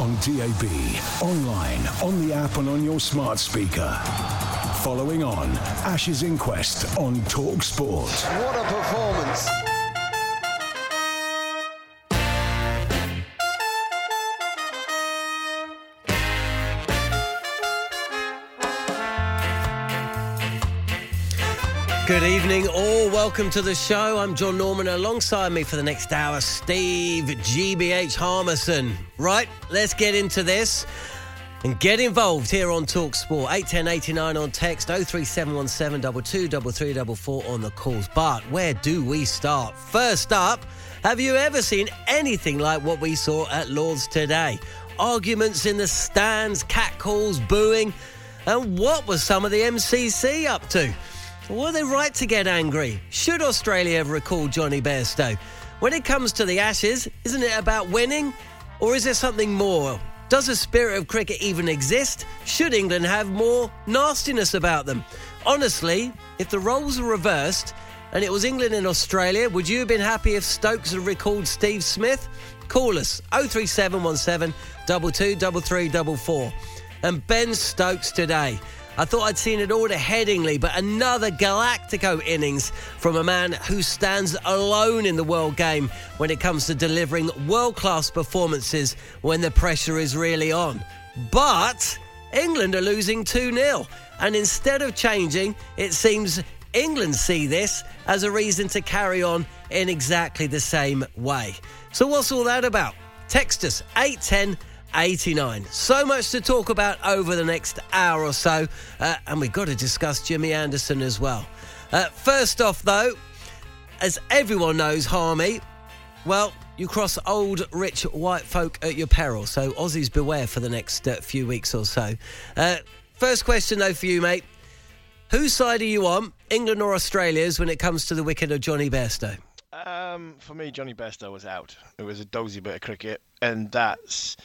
On DAB, online, on the app and on your smart speaker. Following on, Ashes Inquest on Talk Sport. What a performance. Good evening, all. Welcome to the show. I'm Jon Norman. Alongside me for the next hour, Steve GBH Harmison. Right, let's get into this and get involved here on Talk Sport. 81089 on text, 03717 223344 on the calls. But where do we start? First up, have you ever seen anything like what we saw at Lords today? Arguments in the stands, catcalls, booing. And what was some of the MCC up to? Were they right to get angry? Should Australia ever recall Jonny Bairstow? When it comes to the Ashes, isn't it about winning? Or is there something more? Does the spirit of cricket even exist? Should England have more nastiness about them? Honestly, if the roles were reversed and it was England and Australia, would you have been happy if Stokes had recalled Steve Smith? Call us 03717 223344. And Ben Stokes today. I thought I'd seen it all to Headingley, but another Galactico innings from a man who stands alone in the world game when it comes to delivering world class performances when the pressure is really on. But England are losing 2 0, and instead of changing, it seems England see this as a reason to carry on in exactly the same way. So, what's all that about? Text us 810 89. So much to talk about over the next hour or so, uh, and we've got to discuss Jimmy Anderson as well. Uh, first off, though, as everyone knows, Harmy, well, you cross old, rich white folk at your peril. So, Aussies beware for the next uh, few weeks or so. Uh, first question, though, for you, mate. Whose side are you on, England or Australia's, when it comes to the wicket of Jonny Bairstow? Um, for me, Jonny Bairstow was out. It was a dozy bit of cricket, and that's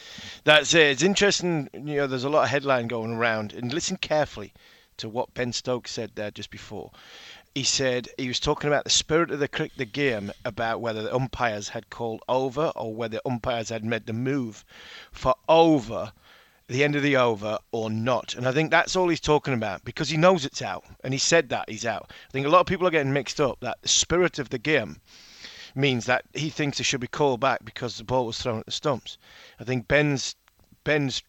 that's it. It's interesting. You know, there's a lot of headline going around, and listen carefully to what Ben Stokes said there just before. He said he was talking about the spirit of the the game, about whether the umpires had called over or whether umpires had made the move for over the end of the over or not. And I think that's all he's talking about because he knows it's out. And he said that he's out. I think a lot of people are getting mixed up that the spirit of the game means that he thinks it should be called back because the ball was thrown at the stumps. I think Ben's Ben's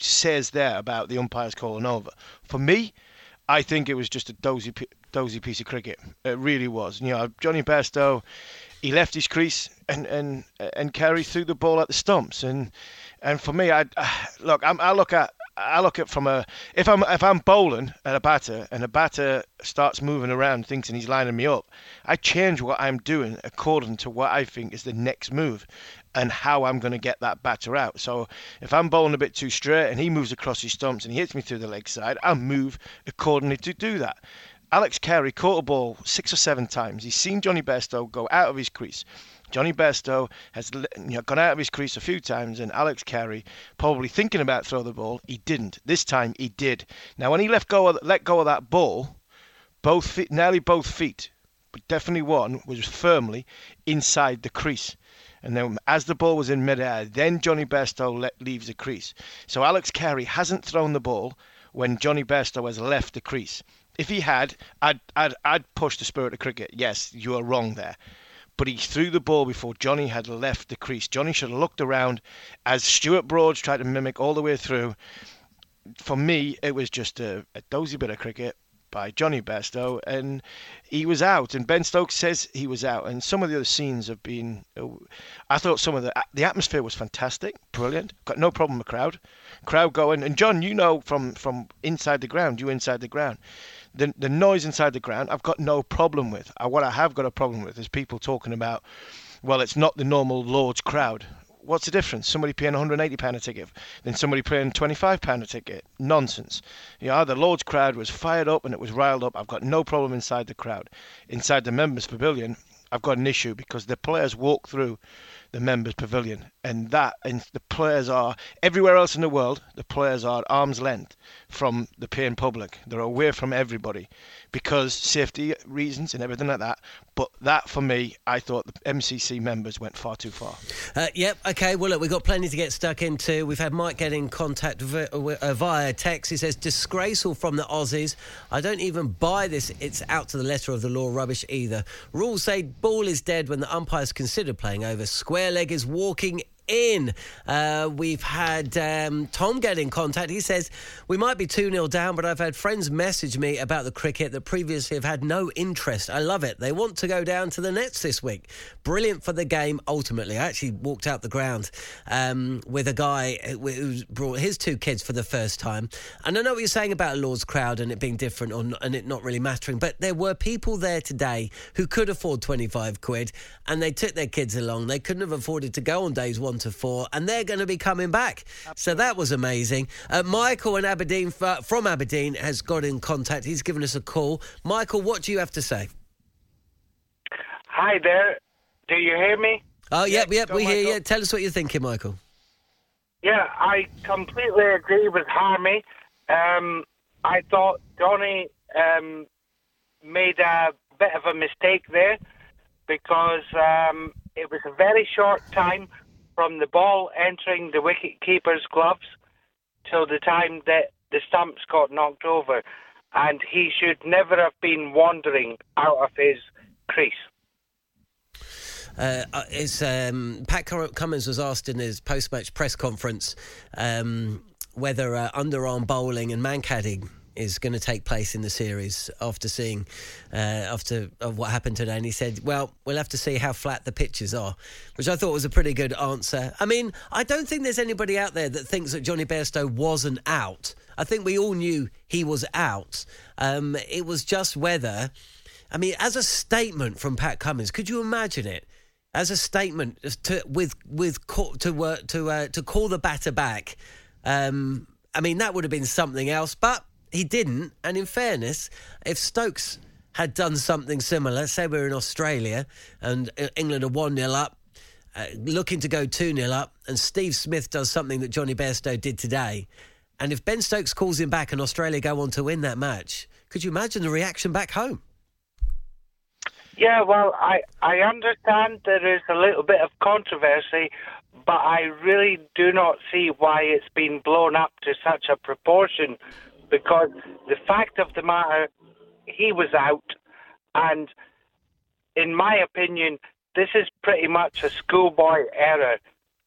says there about the umpires calling over. For me, I think it was just a dozy dozy piece of cricket. It really was. You know, Jonny Bairstow, he left his crease and and and carried through the ball at the stumps and and for me, I look. I'm, I look at I look at from a if I'm if I'm bowling at a batter and a batter starts moving around, thinking he's lining me up, I change what I'm doing according to what I think is the next move and how I'm going to get that batter out. So if I'm bowling a bit too straight and he moves across his stumps and he hits me through the leg side, I'll move accordingly to do that. Alex Carey caught a ball six or seven times. He's seen Jonny Bairstow go out of his crease. Jonny Bairstow has you know, gone out of his crease a few times, and Alex Carey probably thinking about throw the ball. He didn't. This time he did. Now when he let go of, let go of that ball, both feet, nearly both feet, but definitely one was firmly inside the crease. And then as the ball was in midair, then Jonny Bairstow let, leaves the crease. So Alex Carey hasn't thrown the ball when Jonny Bairstow has left the crease. If he had, I'd, I'd, I'd push the spirit of cricket. Yes, you are wrong there. But he threw the ball before Jonny had left the crease. Jonny should have looked around as Stuart Broads tried to mimic all the way through. For me, it was just a, a dozy bit of cricket by Jonny Bairstow, and he was out. And Ben Stokes says he was out. And some of the other scenes have been. I thought some of the the atmosphere was fantastic, brilliant. Got no problem with crowd, crowd going. And Jon, you know from from inside the ground, you inside the ground. The, the noise inside the ground, I've got no problem with. Uh, what I have got a problem with is people talking about, well, it's not the normal Lord's crowd what's the difference? Somebody paying 180 pound a ticket, then somebody paying 25 pound a ticket. Nonsense. You know, the Lord's crowd was fired up and it was riled up. I've got no problem inside the crowd. Inside the members' pavilion, I've got an issue because the players walk through the members' pavilion, and that and the players are everywhere else in the world. The players are at arm's length from the paying public. They're away from everybody because safety reasons and everything like that. But that, for me, I thought the MCC members went far too far. Uh, yep. Okay. Well, look, we've got plenty to get stuck into. We've had Mike get in contact via, uh, via text. He says disgraceful from the Aussies. I don't even buy this. It's out to the letter of the law rubbish either. Rules say ball is dead when the umpires consider playing over. Square leg is walking in. Uh, we've had um, Tom get in contact. He says, We might be 2 0 down, but I've had friends message me about the cricket that previously have had no interest. I love it. They want to go down to the nets this week. Brilliant for the game, ultimately. I actually walked out the ground um, with a guy who brought his two kids for the first time. And I know what you're saying about Lord's crowd and it being different or, and it not really mattering, but there were people there today who could afford 25 quid and they took their kids along. They couldn't have afforded to go on days one to four, and they're going to be coming back. So that was amazing. Uh, Michael in Aberdeen from Aberdeen has got in contact. He's given us a call. Michael, what do you have to say? Hi there. Do you hear me? Oh, yep, yep, we hear you. Tell us what you're thinking, Michael. Yeah, I completely agree with Harmy. Um, I thought Jonny um, made a bit of a mistake there because um, it was a very short time from the ball entering the wicket keeper's gloves till the time that the stumps got knocked over, and he should never have been wandering out of his crease. Uh, uh um, Pat Cummins was asked in his post-match press conference um, whether uh, underarm bowling and mankading is going to take place in the series after seeing uh, after of what happened today. And he said, "Well, we'll have to see how flat the pitches are," which I thought was a pretty good answer. I mean, I don't think there's anybody out there that thinks that Jonny Bairstow wasn't out. I think we all knew he was out. Um, it was just whether, I mean, as a statement from Pat Cummins, could you imagine it? As a statement to with with to uh, to uh, to call the batter back. Um, I mean, that would have been something else, but he didn't. And in fairness, if Stokes had done something similar, say we are in Australia and uh, England are 1 0 up, uh, looking to go 2 0 up, and Steve Smith does something that Jonny Bairstow did today, and if Ben Stokes calls him back and Australia go on to win that match, could you imagine the reaction back home? Yeah, well, I, I understand there is a little bit of controversy, but I really do not see why it's been blown up to such a proportion because the fact of the matter, he was out, and in my opinion, this is pretty much a schoolboy error.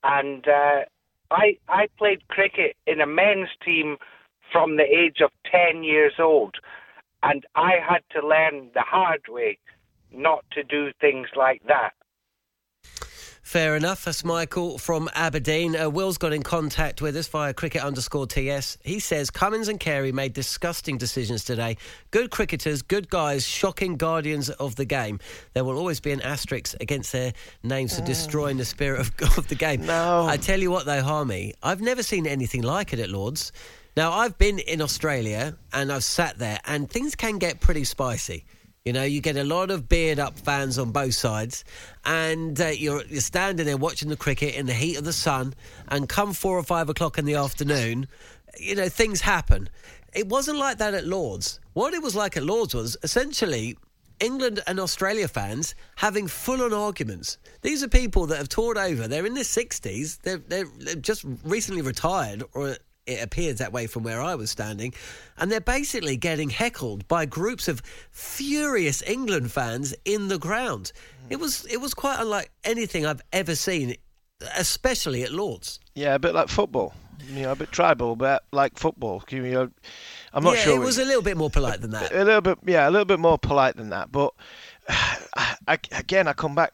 And uh, I I played cricket in a men's team from the age of ten years old, and I had to learn the hard way not to do things like that. Fair enough. That's Michael from Aberdeen. Uh, Will's got in contact with us via cricket underscore TS. He says Cummins and Carey made disgusting decisions today. Good cricketers, good guys, shocking guardians of the game. There will always be an asterisk against their names for destroying the spirit of, of the game. No. I tell you what, though, Harmy, I've never seen anything like it at Lords. Now, I've been in Australia and I've sat there, and things can get pretty spicy. You know, you get a lot of beard up fans on both sides, and uh, you're, you're standing there watching the cricket in the heat of the sun, and come four or five o'clock in the afternoon, you know, things happen. It wasn't like that at Lords. What it was like at Lords was essentially England and Australia fans having full on arguments. These are people that have toured over, they're in their 60s, they're, they're, they're just recently retired or it appeared that way from where I was standing. And they're basically getting heckled by groups of furious England fans in the ground. It was it was quite unlike anything I've ever seen, especially at Lords. Yeah, a bit like football. You know, a bit tribal, but like football. You know, I'm not yeah, sure. it was a little bit more polite than that. a little bit, yeah, a little bit more polite than that. But I, again, I come back.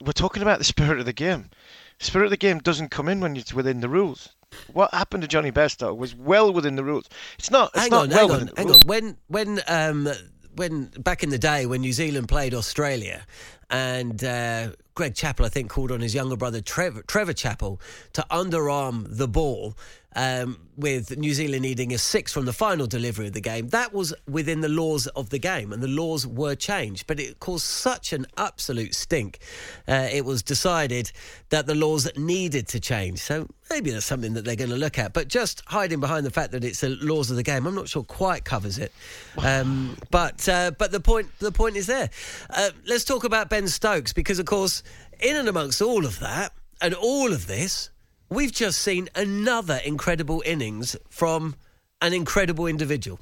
We're talking about the spirit of the game. The spirit of the game doesn't come in when it's within the rules. What happened to Jonny Bairstow was well within the rules. It's not. It's hang not on, well hang on, hang rules. on. When when um when back in the day when New Zealand played Australia, and uh, Greg Chappell, I think, called on his younger brother Trevor, Trevor Chappell to underarm the ball. Um, with New Zealand needing a six from the final delivery of the game, that was within the laws of the game, and the laws were changed. But it caused such an absolute stink. Uh, it was decided that the laws needed to change. So maybe that's something that they're going to look at. But just hiding behind the fact that it's the laws of the game, I'm not sure quite covers it. Um, but uh, but the point the point is there. Uh, let's talk about Ben Stokes because, of course, in and amongst all of that and all of this, we've just seen another incredible innings from an incredible individual.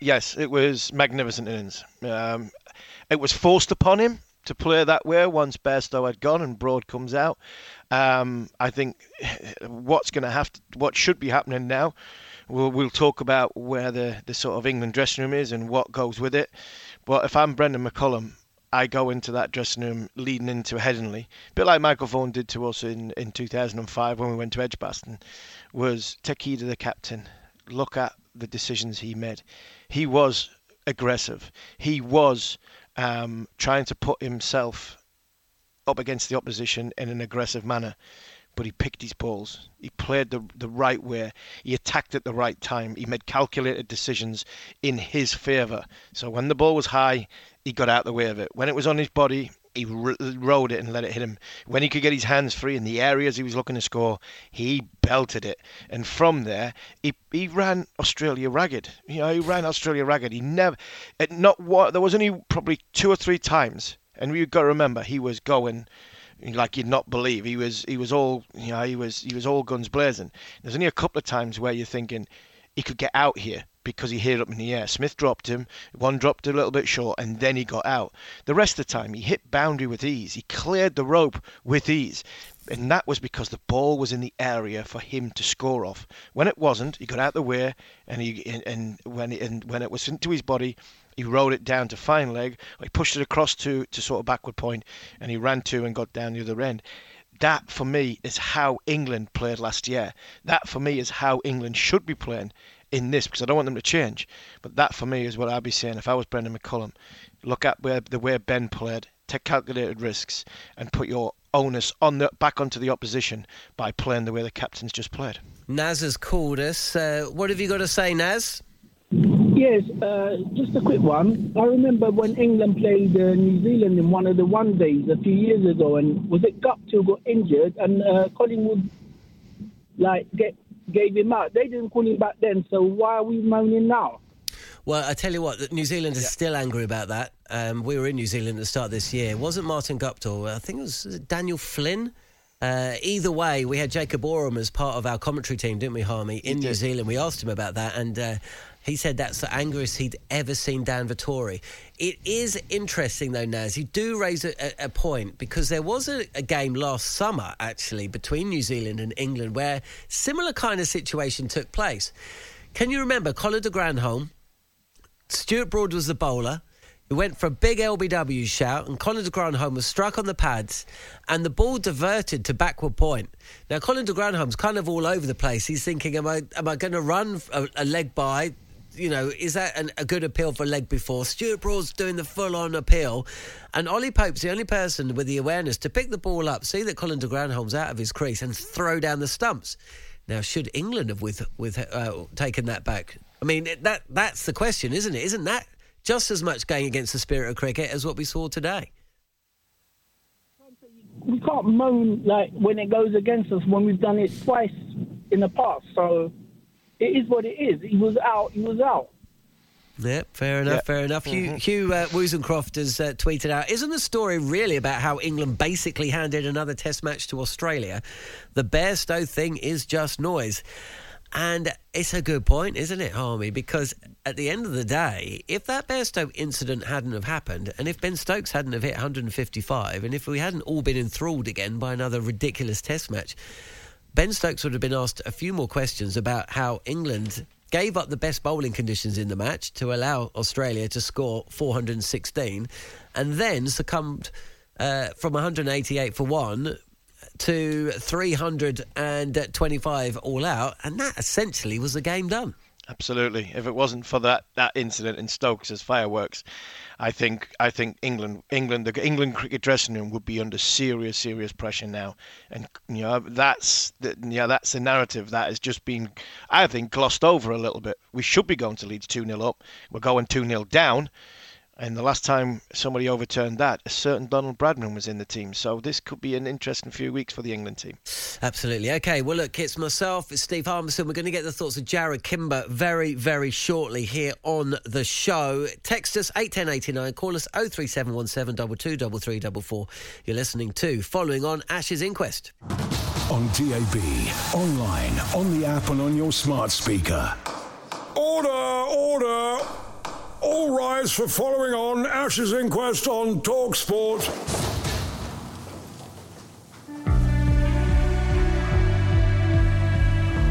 Yes, it was magnificent innings. Um, it was forced upon him to play that way once Bairstow had gone and Broad comes out. Um, I think what's going to have to, what should be happening now, we'll, we'll talk about where the, the sort of England dressing room is and what goes with it. But if I'm Brendon McCullum, I go into that dressing room leading into Headingley, a bit like Michael Vaughan did to us in, in 2005 when we went to Edgbaston, was take heed of the captain, look at the decisions he made. He was aggressive. He was um, trying to put himself up against the opposition in an aggressive manner. But he picked his balls. He played the the right way. He attacked at the right time. He made calculated decisions in his favour. So when the ball was high, he got out the way of it. When it was on his body, he r- rode it and let it hit him. When he could get his hands free in the areas he was looking to score, he belted it. And from there, he, he ran Australia ragged. You know, he ran Australia ragged. He never, it not what there was only probably two or three times, and you've got to remember he was going like you'd not believe. He was he was all you know he was he was all guns blazing. There's only a couple of times where you're thinking he could get out here because he hit it up in the air. Smith dropped him, one dropped a little bit short, and then he got out. The rest of the time, he hit boundary with ease. He cleared the rope with ease. And that was because the ball was in the area for him to score off. When it wasn't, he got out the way, and he and, and when and when it was into his body, he rolled it down to fine leg. He pushed it across to to sort of backward point, and he ran to and got down the other end. That for me is how England played last year. That for me is how England should be playing in this because I don't want them to change. But that for me is what I'd be saying if I was Brendon McCullum. Look at where the way Ben played, take calculated risks, and put your onus on the back onto the opposition by playing the way the captains just played. Naz has called us. Uh, what have you got to say, Naz? Yes, uh, just a quick one. I remember when England played uh, New Zealand in one of the one days a few years ago, and was it Guptill got injured, and uh, Collingwood like get gave him out. They didn't call him back then, so why are we moaning now? Well, I tell you what, New Zealand is still angry about that. Um, we were in New Zealand at the start of this year. It wasn't Martin Guptill. I think it was was Daniel Flynn. Uh, either way, we had Jacob Oram as part of our commentary team, didn't we, Harmy, in New. Zealand. We asked him about that, and uh, he said that's the angriest he'd ever seen Dan Vettori. It is interesting, though, Naz. You do raise a, a, point because there was a, a game last summer, actually, between New Zealand and England where similar kind of situation took place. Can you remember Colin de Grandhomme? Stuart Broad was the bowler. He went for a big LBW shout, and Colin de Grandhomme was struck on the pads, and the ball diverted to backward point. Now, Colin de Grandhomme's kind of all over the place. He's thinking, "Am I am I going to run a, a leg bye? You know, is that an, a good appeal for leg before?" Stuart Broad's doing the full on appeal, and Ollie Pope's the only person with the awareness to pick the ball up, see that Colin de Grandhomme's out of his crease, and throw down the stumps. Now, should England have with with uh, taken that back? I mean, that that's the question, isn't it? Isn't that just as much going against the spirit of cricket as what we saw today? We can't moan like when it goes against us when we've done it twice in the past. So it is what it is. He was out. He was out. Yeah, fair enough, Yeah. fair enough. Hugh, Hugh uh, Woozencroft has uh, tweeted out, isn't the story really about how England basically handed another test match to Australia? The Bairstow thing is just noise. And it's a good point, isn't it, Harmy? Because at the end of the day, if that Bairstow incident hadn't have happened, and if Ben Stokes hadn't have hit 155, and if we hadn't all been enthralled again by another ridiculous Test match, Ben Stokes would have been asked a few more questions about how England gave up the best bowling conditions in the match to allow Australia to score 416, and then succumbed uh, from 188 for one to 325 all out, and that essentially was the game done. Absolutely. If it wasn't for that, that incident in Stokes fireworks, I think I think England England the England cricket dressing room would be under serious serious pressure now, and you know that's the, yeah that's the narrative that has just been I think glossed over a little bit. We should be going to Leeds two 0 up. We're going two 0 down. And the last time somebody overturned that, a certain Donald Bradman was in the team. So this could be an interesting few weeks for the England team. Absolutely. Okay, well, look, it's myself, it's Steve Harmison. We're going to get the thoughts of Jarrod Kimber very, very shortly here on the show. Text us 81089, call us 03717 You're listening to Following on Ashes Inquest. On DAB, online, on the app, and on your smart speaker. Order, order! All rise for following on Ashes Inquest on Talk Sport.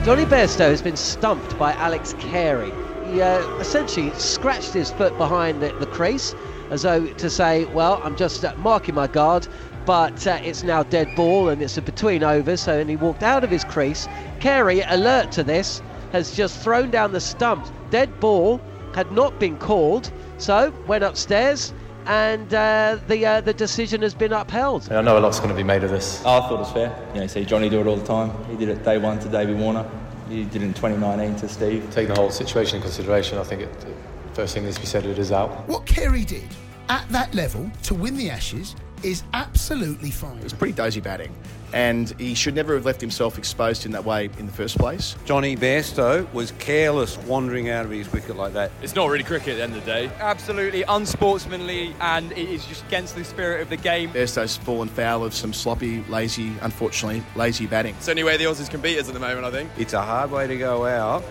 Jonny Bairstow has been stumped by Alex Carey. He uh, essentially scratched his foot behind the, the, crease as though to say, well, I'm just uh, marking my guard, but uh, it's now dead ball and it's a between overs. So, and he walked out of his crease. Carey, alert to this, has just thrown down the stumps. Dead ball had not been called, so went upstairs. And uh, the uh, the decision has been upheld. I know a lot's going to be made of this. I thought it was fair. You know, see Jonny do it all the time. He did it day one to David Warner. He did it in 2019 to Steve. Take the whole situation in consideration. I think it, the first thing needs to be said, it is out. What Carey did at that level to win the Ashes is absolutely fine. It was pretty dozy batting, and he should never have left himself exposed in that way in the first place. Jonny Bairstow was careless wandering out of his wicket like that. It's not really cricket at the end of the day. Absolutely unsportsmanly, and it is just against the spirit of the game. Bairstow's fallen foul of some sloppy, lazy, unfortunately, lazy batting. It's the only way the Aussies can beat us at the moment, I think. It's a hard way to go out,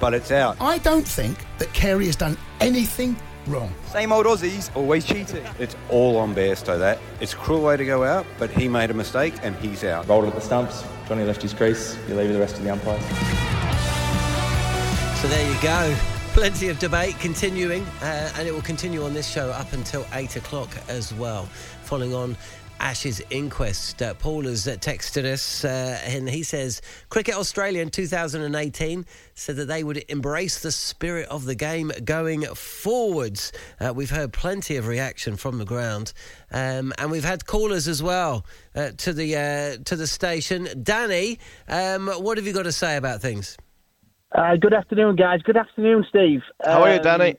but it's out. I don't think that Carey has done anything wrong. Same old Aussies, always cheating. It's all on Bairstow, that. It's a cruel way to go out, but he made a mistake and he's out. Rolled at the stumps, Jonny left his crease, you leave the rest of the umpires. So there you go. Plenty of debate continuing, uh, and it will continue on this show up until 8 o'clock as well. Following on Ashes inquest. Uh, Paul has uh, texted us uh, and he says Cricket Australia in 2018 said that they would embrace the spirit of the game going forwards. Uh, we've heard plenty of reaction from the ground, um, and we've had callers as well uh, to the uh, to the station. Danny, um, what have you got to say about things? good afternoon, guys. Good afternoon, Steve. How are you, Danny?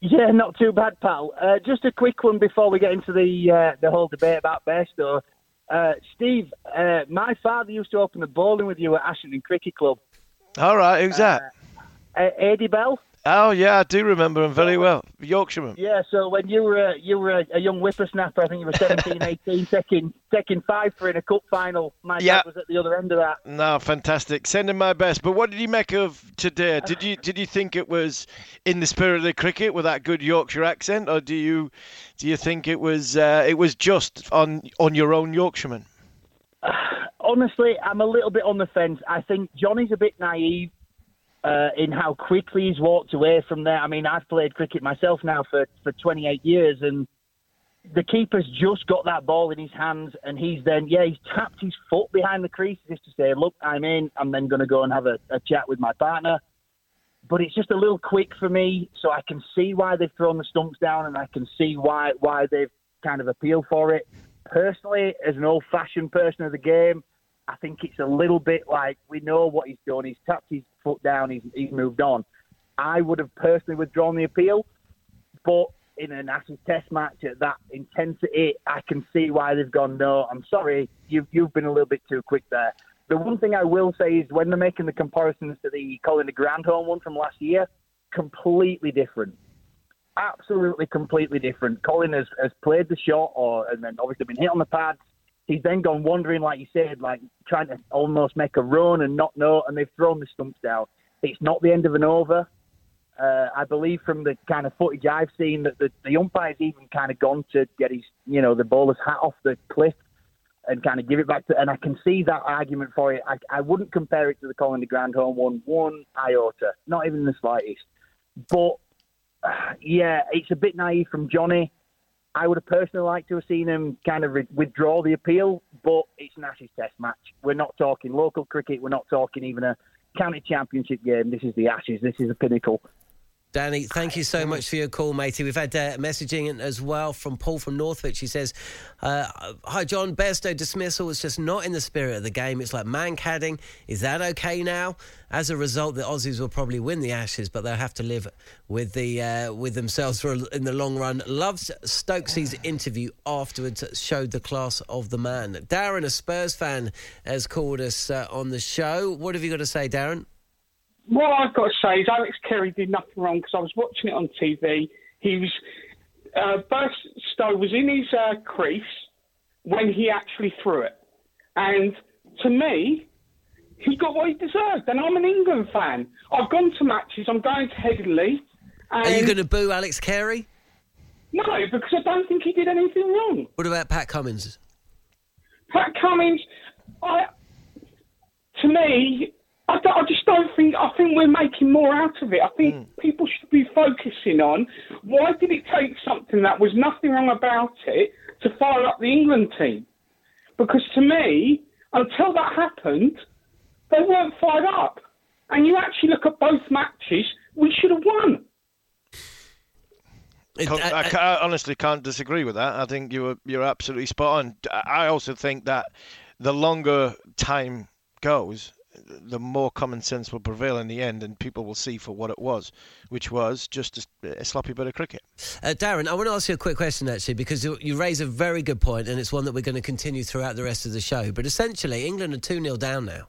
Yeah, not too bad, pal. Uh, just a quick one before we get into the uh, the whole debate about Bairstow. Uh, Steve, uh, my father used to open the bowling with you at Ashington Cricket Club. All right, who's that? Uh, Adi Bell. Oh yeah, I do remember him very well. Yorkshireman. Yeah, so when you were you were a, a young whippersnapper, I think you were 17, 18, taking taking five for in a cup final. My Yeah. dad was at the other end of that. No, fantastic. Send him my best. But what did you make of today? Did you did you think it was in the spirit of the cricket with that good Yorkshire accent, or do you do you think it was uh, it was just on on your own Yorkshireman? Honestly, I'm a little bit on the fence. I think Jonny's a bit naive uh, in how quickly he's walked away from there. I mean, I've played cricket myself now for, for 28 years, and the keeper's just got that ball in his hands, and he's then, yeah, he's tapped his foot behind the crease just to say, look, I'm in. I'm then going to go and have a, a chat with my partner. But it's just a little quick for me, so I can see why they've thrown the stumps down, and I can see why why they've kind of appealed for it. Personally, as an old-fashioned person of the game, I think it's a little bit like we know what he's done. He's tapped his foot down. He's, he's moved on. I would have personally withdrawn the appeal, but in an Ashes Test match at that intensity, I can see why they've gone. No, I'm sorry, you've you've been a little bit too quick there. The one thing I will say is when they're making the comparisons to the Colin de Grandhomme one from last year, completely different. Absolutely, completely different. Colin has, has played the shot, or and then obviously been hit on the pads. He's then gone wandering, like you said, like trying to almost make a run and not know, and they've thrown the stumps down. It's not the end of an over. Uh, I believe from the kind of footage I've seen that the, the umpire's even kind of gone to get his, you know, the bowler's hat off the cliff and kind of give it back to. And I can see that argument for it. I, I wouldn't compare it to the Colin de Grandhomme one, one iota, not even the slightest. But uh, yeah, it's a bit naive from Jonny. I would have personally liked to have seen him kind of re- withdraw the appeal, but it's an Ashes Test match. We're not talking local cricket. We're not talking even a county championship game. This is the Ashes. This is the pinnacle. Danny, thank you so much for your call, matey. We've had uh, messaging as well from Paul from Northwich. He says, uh, Hi, Jon. Bairstow dismissal was just not in the spirit of the game. It's like mankading. Is that okay now? As a result, the Aussies will probably win the Ashes, but they'll have to live with the uh, with themselves for in the long run. Loves Stokesy's interview afterwards showed the class of the man. Darren, a Spurs fan, has called us uh, on the show. What have you got to say, Darren? What I've got to say is Alex Carey did nothing wrong because I was watching it on TV. He was uh, Bairstow was in his uh, crease when he actually threw it, and to me, he got what he deserved. And I'm an England fan. I've gone to matches. I'm going to Headingley. Are you going to boo Alex Carey? No, because I don't think he did anything wrong. What about Pat Cummins? Pat Cummins, I, to me, I, I, just don't think. I think we're making more out of it. I think mm. people should be focusing on why did it take something that was nothing wrong about it to fire up the England team? Because to me, until that happened, they weren't fired up. And you actually look at both matches, we should have won. I, I, honestly can't disagree with that. I think you're you're absolutely spot on. I also think that the longer time goes, the more common sense will prevail in the end, and people will see for what it was, which was just a, a sloppy bit of cricket. Uh, Darren, I want to ask you a quick question actually, because you, you raise a very good point, and it's one that we're going to continue throughout the rest of the show. But essentially, England are two 0 down now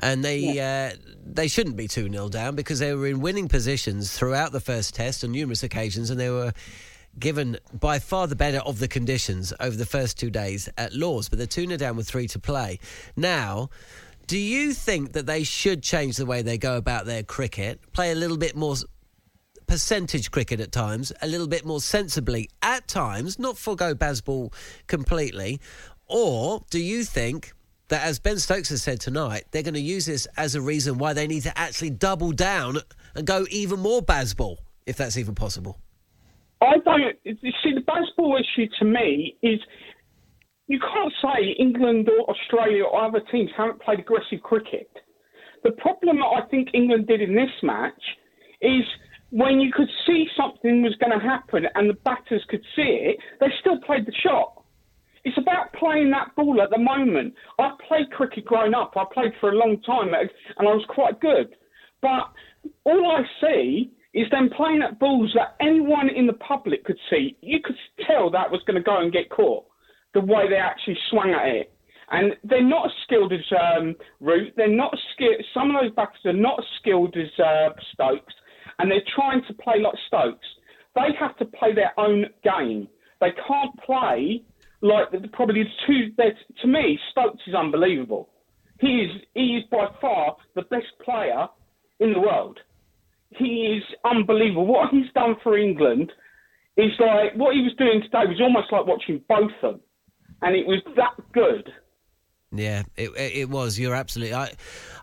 and they yeah. uh, they shouldn't be 2 0 down because they were in winning positions throughout the first test on numerous occasions and they were given by far the better of the conditions over the first two days at Lords, but they're 2 0 down with three to play. Now, do you think that they should change the way they go about their cricket, play a little bit more percentage cricket at times, a little bit more sensibly at times, not forego Bazball completely? Or do you think that, as Ben Stokes has said tonight, they're going to use this as a reason why they need to actually double down and go even more Bazball, if that's even possible? I don't. You see, the Bazball issue to me is you can't say England or Australia or other teams haven't played aggressive cricket. The problem that I think England did in this match is when you could see something was going to happen and the batters could see it, they still played the shot. It's about playing that ball at the moment. I played cricket growing up. I played for a long time and I was quite good. But all I see is them playing at balls that anyone in the public could see. You could tell that was going to go and get caught the way they actually swung at it. And they're not as skilled as um, Root. They're not skilled. Some of those batters are not as skilled as uh, Stokes, and they're trying to play like Stokes. They have to play their own game. They can't play like the, probably the two. To me, Stokes is unbelievable. He is he is by far the best player in the world. He is unbelievable. What he's done for England is like what he was doing today was almost like watching both of them and it was that good. Yeah, it it was. You're absolutely. I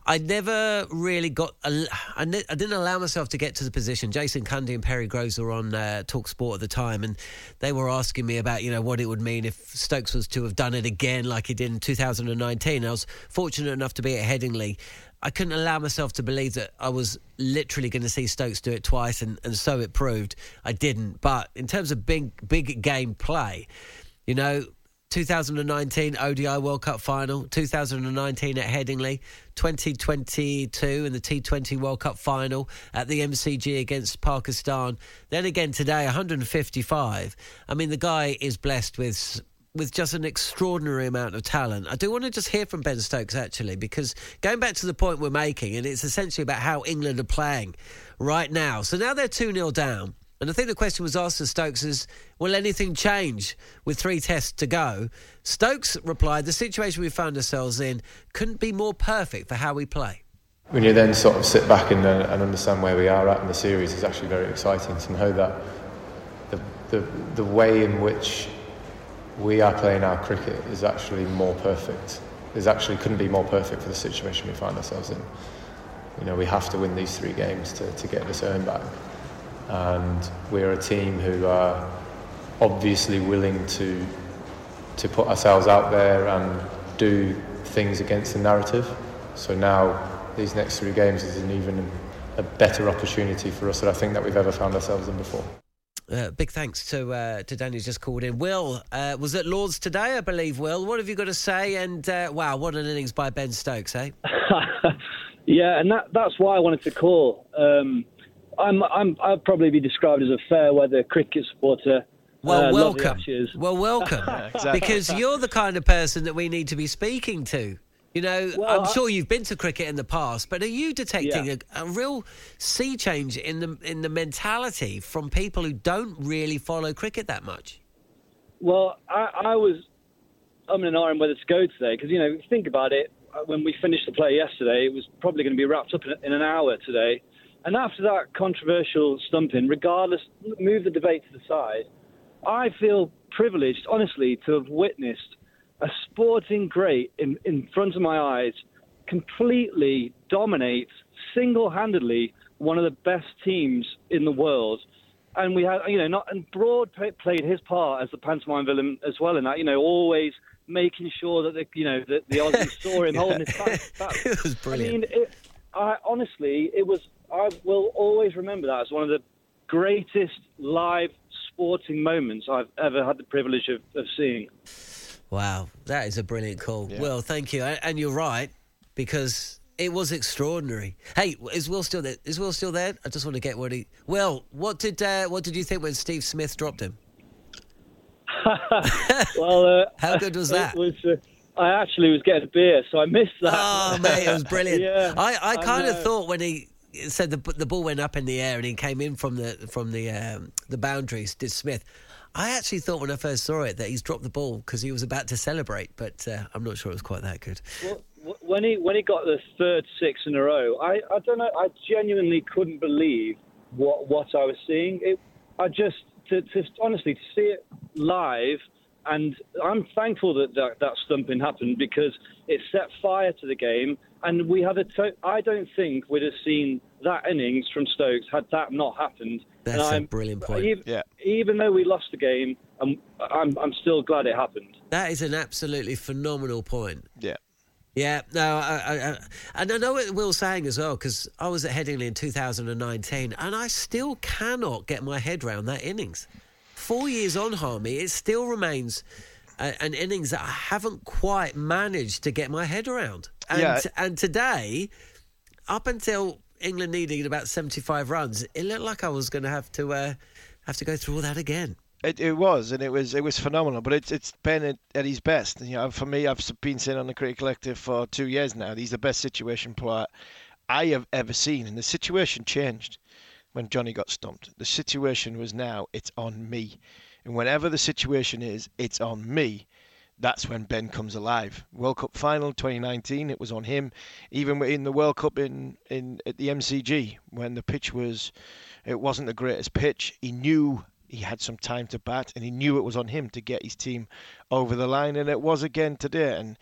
I never really got. I, I didn't allow myself to get to the position. Jason Cundy and Perry Groves were on uh, Talk Sport at the time, and they were asking me about you know what it would mean if Stokes was to have done it again like he did in 2019. I was fortunate enough to be at Headingley. I couldn't allow myself to believe that I was literally going to see Stokes do it twice, and, and so it proved. I didn't. But in terms of big big game play, you know, 2019 ODI World Cup final, 2019 at Headingley, 2022 in the T20 World Cup final at the MCG against Pakistan. Then again today, 155. I mean, the guy is blessed with with just an extraordinary amount of talent. I do want to just hear from Ben Stokes actually, because going back to the point we're making, and it's essentially about how England are playing right now. So now they're 2 0 down. And I think the question was asked to Stokes is, will anything change with three tests to go? Stokes replied, the situation we found ourselves in couldn't be more perfect for how we play. When you then sort of sit back and, uh, and understand where we are at in the series, it's actually very exciting to know that the, the, the way in which we are playing our cricket is actually more perfect. Is actually couldn't be more perfect for the situation we find ourselves in. You know, we have to win these three games to, to get this earn back. And we're a team who are obviously willing to to put ourselves out there and do things against the narrative. So now these next three games is an even a better opportunity for us that I think that we've ever found ourselves in before. Uh, big thanks to uh, to Danny who's just called in. Will uh, was at Lords today, I believe. Will, what have you got to say? And uh, wow, what an innings by Ben Stokes, eh? Yeah, and that, that's why I wanted to call. Um, I'm, I'm, I'd probably be described as a fair weather cricket supporter. Well, Uh, welcome. Well, welcome. exactly. Because you're the kind of person that we need to be speaking to. You know, Well, I'm I- sure you've been to cricket in the past, but are you detecting Yeah. a, a real sea change in the in the mentality from people who don't really follow cricket that much? Well, I, I was I'm in an iron whether to go today because you know think about it. When we finished the play yesterday, it was probably going to be wrapped up in, in an hour today. And after that controversial stumping, regardless, move the debate to the side. I feel privileged, honestly, to have witnessed a sporting great in, in front of my eyes completely dominate single-handedly one of the best teams in the world. And we had, you know, not and Broad played his part as the pantomime villain as well in that. You know, always making sure that the, you know, that the Aussies saw him holding his back. back. it was brilliant. I mean, it, I honestly, it was. I will always remember that as one of the greatest live sporting moments I've ever had the privilege of, of seeing. Wow, that is a brilliant call. Well, thank you. And and you're right because it was extraordinary. Hey, is Will still there? Is Will still there? I just want to get what he. Will, what did uh, what did you think when Steve Smith dropped him? well, uh, How good was that? was, uh, I actually was getting a beer, so I missed that. Oh mate, it was brilliant. yeah, I, I kind of thought when he said the the ball went up in the air and he came in from the from the um, the boundaries, did Smith. I actually thought when I first saw it that he's dropped the ball because he was about to celebrate, but uh, I'm not sure it was quite that good. Well, when he when he got the third six in a row, I, I don't know. I genuinely couldn't believe what what I was seeing. It, I just to, to honestly to see it live, and I'm thankful that, that that stumping happened because it set fire to the game, and we had a. To- I don't think we'd have seen that innings from Stokes had that not happened. That's and a I'm- brilliant point. Even, Yeah. even though we lost the game, I'm I'm, I'm still glad it happened. That is an absolutely phenomenal point. Yeah. Yeah, no, I, I, I, and I know what Will's saying as well because I was at Headingley in 2019, and I still cannot get my head round that innings. Four years on, Harmy, it still remains a, an innings that I haven't quite managed to get my head around. And Yeah. and today, up until England needing about 75 runs, it looked like I was going to have to uh, have to go through all that again. It, it was, and it was it was phenomenal. But it's it's Ben at, at his best. You know, for me, I've been sitting on the Cricket Collective for two years now. He's the best situation player I have ever seen, and the situation changed when Jonny got stumped. The situation was now it's on me, and whenever the situation is, it's on me. That's when Ben comes alive. World Cup final 2019, it was on him. Even in the World Cup in, in at the MCG, when the pitch was, it wasn't the greatest pitch. He knew he had some time to bat, and he knew it was on him to get his team over the line, and it was again today. And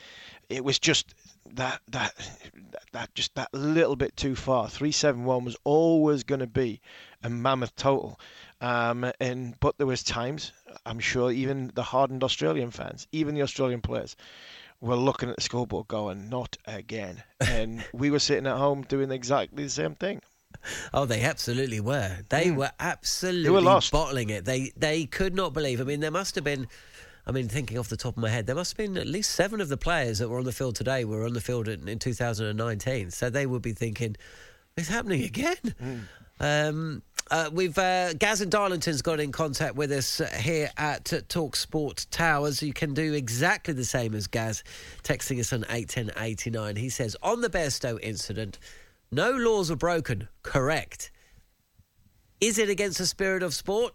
it was just that that that just that little bit too far. Three seven one was always going to be a mammoth total, um, and but there was times I'm sure even the hardened Australian fans, even the Australian players, were looking at the scoreboard going, "Not again," and we were sitting at home doing exactly the same thing. Oh, they absolutely were. They were absolutely lost. bottling it. They they could not believe. I mean, there must have been. I mean, thinking off the top of my head, there must have been at least seven of the players that were on the field today were on the field in, in 2019. So they would be thinking, "It's happening again." Um, uh, we've uh, Gaz and Darlington's got in contact with us uh, here at uh, Talk Sport Towers. You can do exactly the same as Gaz, texting us on eight ten eighty nine. He says on the Bairstow incident, no laws were broken. Correct. Is it against the spirit of sport?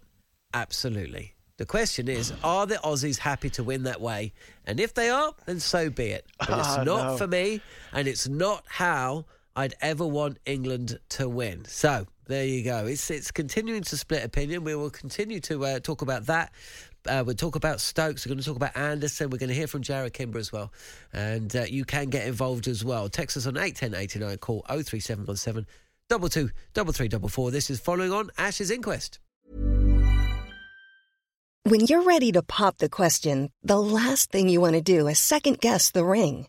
Absolutely. The question is, are the Aussies happy to win that way? And if they are, then so be it. But it's Ah, not no. for me, and it's not how I'd ever want England to win. So there you go. It's it's continuing to split opinion. We will continue to uh, talk about that. Uh, we'll talk about Stokes. We're going to talk about Anderson. We're going to hear from Jarrod Kimber as well. And uh, you can get involved as well. Text us on 81089. Call 03717 double two double three double four. This is following on Ashes inquest. When you're ready to pop the question, the last thing you want to do is second guess the ring.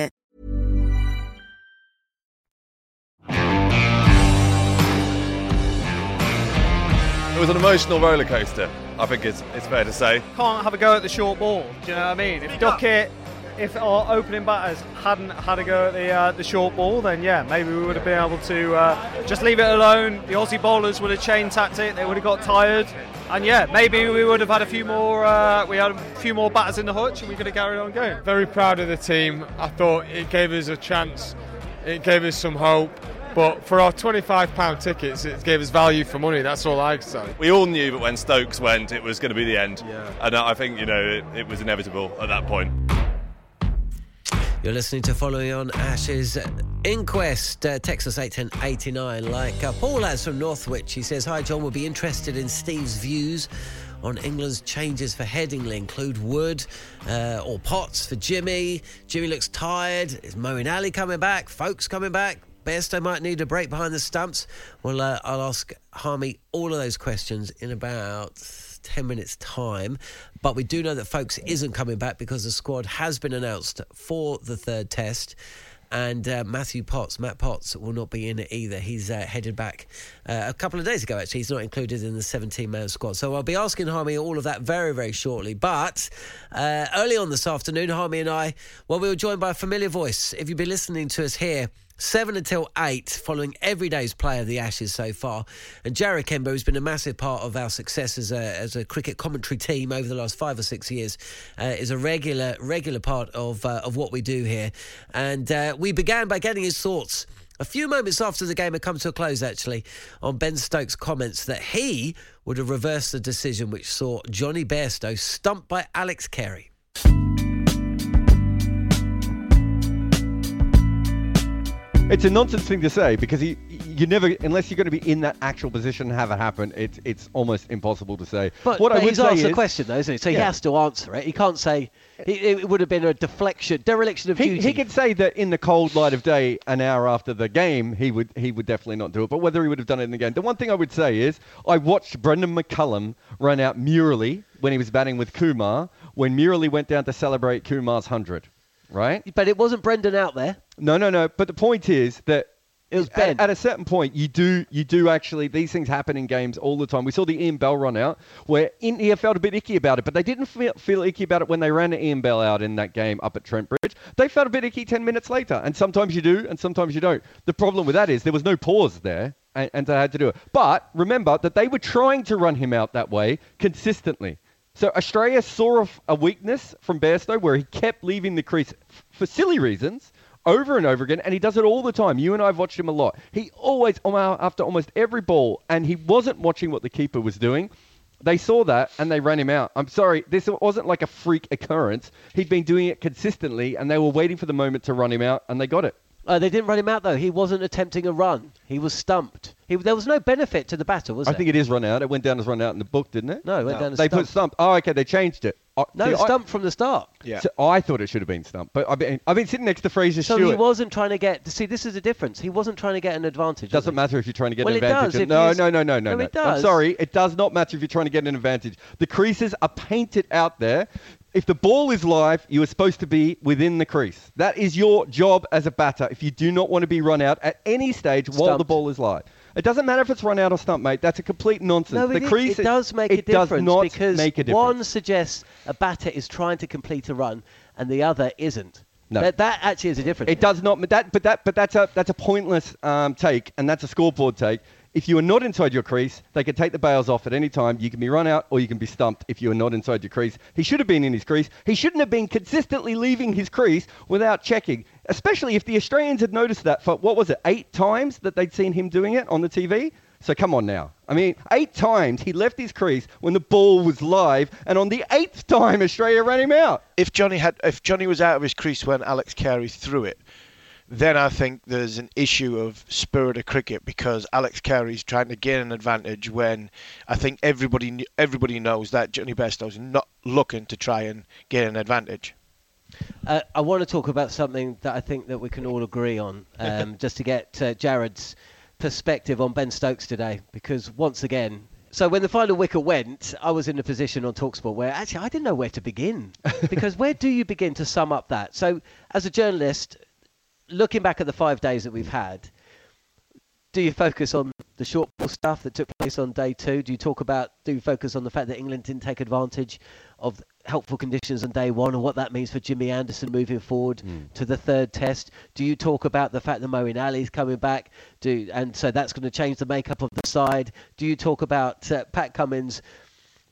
Was an emotional roller coaster. I think it's it's fair to say. Can't have a go at the short ball. Do you know what I mean? If Duckett, if our opening batters hadn't had a go at the uh, the short ball, then yeah, maybe we would have been able to uh, just leave it alone. The Aussie bowlers would have chain tactic. They would have got tired, and yeah, maybe we would have had a few more. Uh, we had a few more batters in the hutch, and we could have carried on going. Very proud of the team. I thought it gave us a chance. It gave us some hope. But for our £25 tickets, it gave us value for money. That's all I can say. We all knew that when Stokes went, it was going to be the end. And I think you know it, it was inevitable at that point. You're listening to Following On Ashes Inquest, uh, Texas 81089. Like uh, Paul has from Northwich, he says, Hi, Jon, we'll be interested in Steve's views on England's changes for Headingley. Include Wood uh, or Potts for Jimmy. Jimmy looks tired. Is Moeen Ali coming back? Foakes coming back? Bairstow might need a break behind the stumps. Well, uh, I'll ask Harmy all of those questions in about 10 minutes' time. But we do know that Foakes isn't coming back because the squad has been announced for the third test. And uh, Matthew Potts, Matt Potts, will not be in it either. He's uh, headed back uh, a couple of days ago, actually. He's not included in the 17 man squad. So I'll be asking Harmy all of that very, very shortly. But uh, early on this afternoon, Harmy and I, well, we were joined by a familiar voice. If you've been listening to us here, seven until eight, following every day's play of the Ashes so far. And Jarrod Kimber, who's been a massive part of our success as a, as a cricket commentary team over the last five or six years, uh, is a regular regular part of uh, of what we do here. And uh, we began by getting his thoughts. A few moments after the game had come to a close, actually, on Ben Stokes' comments that he would have reversed the decision which saw Jonny Bairstow stumped by Alex Carey. It's a nonsense thing to say because he, you never, unless you're going to be in that actual position and have it happen, it's it's almost impossible to say. But, what but I would he's say asked the question, though, isn't he? So he Yeah. has to answer it. He can't say it, it would have been a deflection, dereliction of He, duty. he could say that in the cold light of day, an hour after the game, he would he would definitely not do it. But whether he would have done it in the game, the one thing I would say is I watched Brendon McCullum run out Murali when he was batting with Kumar when Murali went down to celebrate Kumar's hundred, right? But it wasn't Brendon out there. No, no, no. But the point is that it was at, at a certain point, you do you do actually these things happen in games all the time. We saw the Ian Bell run out where India felt a bit icky about it, but they didn't feel, feel icky about it when they ran Ian Bell out in that game up at Trent Bridge. They felt a bit icky ten minutes later, and sometimes you do, and sometimes you don't. The problem with that is there was no pause there, and, and they had to do it. But remember that they were trying to run him out that way consistently. So Australia saw a, weakness from Bairstow where he kept leaving the crease for silly reasons over and over again, and he does it all the time. You and I have watched him a lot. He always, um, uh, after almost every ball, and he wasn't watching what the keeper was doing. They saw that and they ran him out. I'm sorry, this wasn't like a freak occurrence. He'd been doing it consistently, and they were waiting for the moment to run him out, and they got it. Uh, they didn't run him out though. He wasn't attempting a run. He was stumped. He, there was no benefit to the battle, was I there? think it is run out. It went down as run out in the book, didn't it? No, it went down as They put stump. stump. Oh, okay, they changed it. Oh, No, see, I- stumped from the start. So I thought it should have been stump, but I've been, I've been sitting next to Fraser So Stewart. he wasn't trying to get. See, this is the difference. He wasn't trying to get an advantage. was Doesn't he? matter if you're trying to get Well, an it advantage. does if no, he's- no, no, no, no, No, no. it I'm does. sorry, it does not matter if you're trying to get an advantage. The creases are painted out there. If the ball is live, you are supposed to be within the crease. That is your job as a batter. If you do not want to be run out at any stage while the ball is live. It doesn't matter if it's run out or stump, mate. That's a complete nonsense. No, the it, crease it does make it a difference does not because make a difference. one suggests a batter is trying to complete a run and the other isn't. No. That, that actually is a difference. It does not. But that, but that, but that's a that's a pointless um, take, and that's a scoreboard take. If you are not inside your crease, they can take the bails off at any time. You can be run out or you can be stumped if you are not inside your crease. He should have been in his crease. He shouldn't have been consistently leaving his crease without checking, especially if the Australians had noticed that for what was it, eight times that they'd seen him doing it on the TV. So come on now. I mean, eight times he left his crease when the ball was live, and on the eighth time Australia ran him out. If Jonny had, if Jonny was out of his crease when Alex Carey threw it, then I think there's an issue of spirit of cricket because Alex Carey's trying to gain an advantage when I think everybody everybody knows that Jonny Bairstow's not looking to try and gain an advantage. Uh, I want to talk about something that I think that we can all agree on, um, just to get uh, Jarrod's perspective on Ben Stokes today, because once again. So when the final wicket went, I was in a position on Talksport where actually I didn't know where to begin, because where do you begin to sum up that? So as a journalist, looking back at the five days that we've had, do you focus on the short ball stuff that took place on day two? Do you talk about, do you focus on the fact that England didn't take advantage of helpful conditions on day one and what that means for Jimmy Anderson moving forward to the third test? Do you talk about the fact that Moeen Ali's coming back? Do and so that's going to change the makeup of the side? Do you talk about uh, Pat Cummins'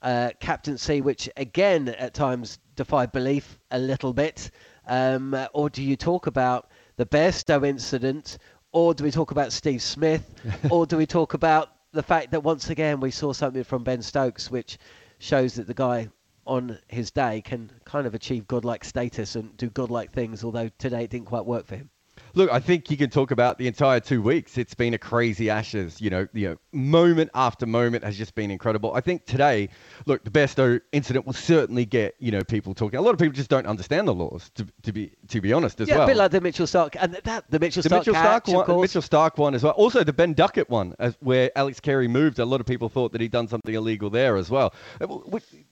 uh, captaincy, which again at times defied belief a little bit? Um, or do you talk about the Bairstow incident? Or do we talk about Steve Smith? or do we talk about the fact that once again we saw something from Ben Stokes which shows that the guy on his day can kind of achieve godlike status and do godlike things, although today it didn't quite work for him? Look, I think you can talk about the entire two weeks. It's been a crazy Ashes. You know, you know, moment after moment has just been incredible. I think today, look, the Bairstow incident will certainly get you know people talking. A lot of people just don't understand the laws, to, to be to be honest, as yeah, well. a bit like the Mitchell Starc and that the Mitchell the Starc Mitchell Starc catch, one, of course. Mitchell Starc one as well. Also, the Ben Duckett one, as, where Alex Carey moved. A lot of people thought that he'd done something illegal there as well. Uh,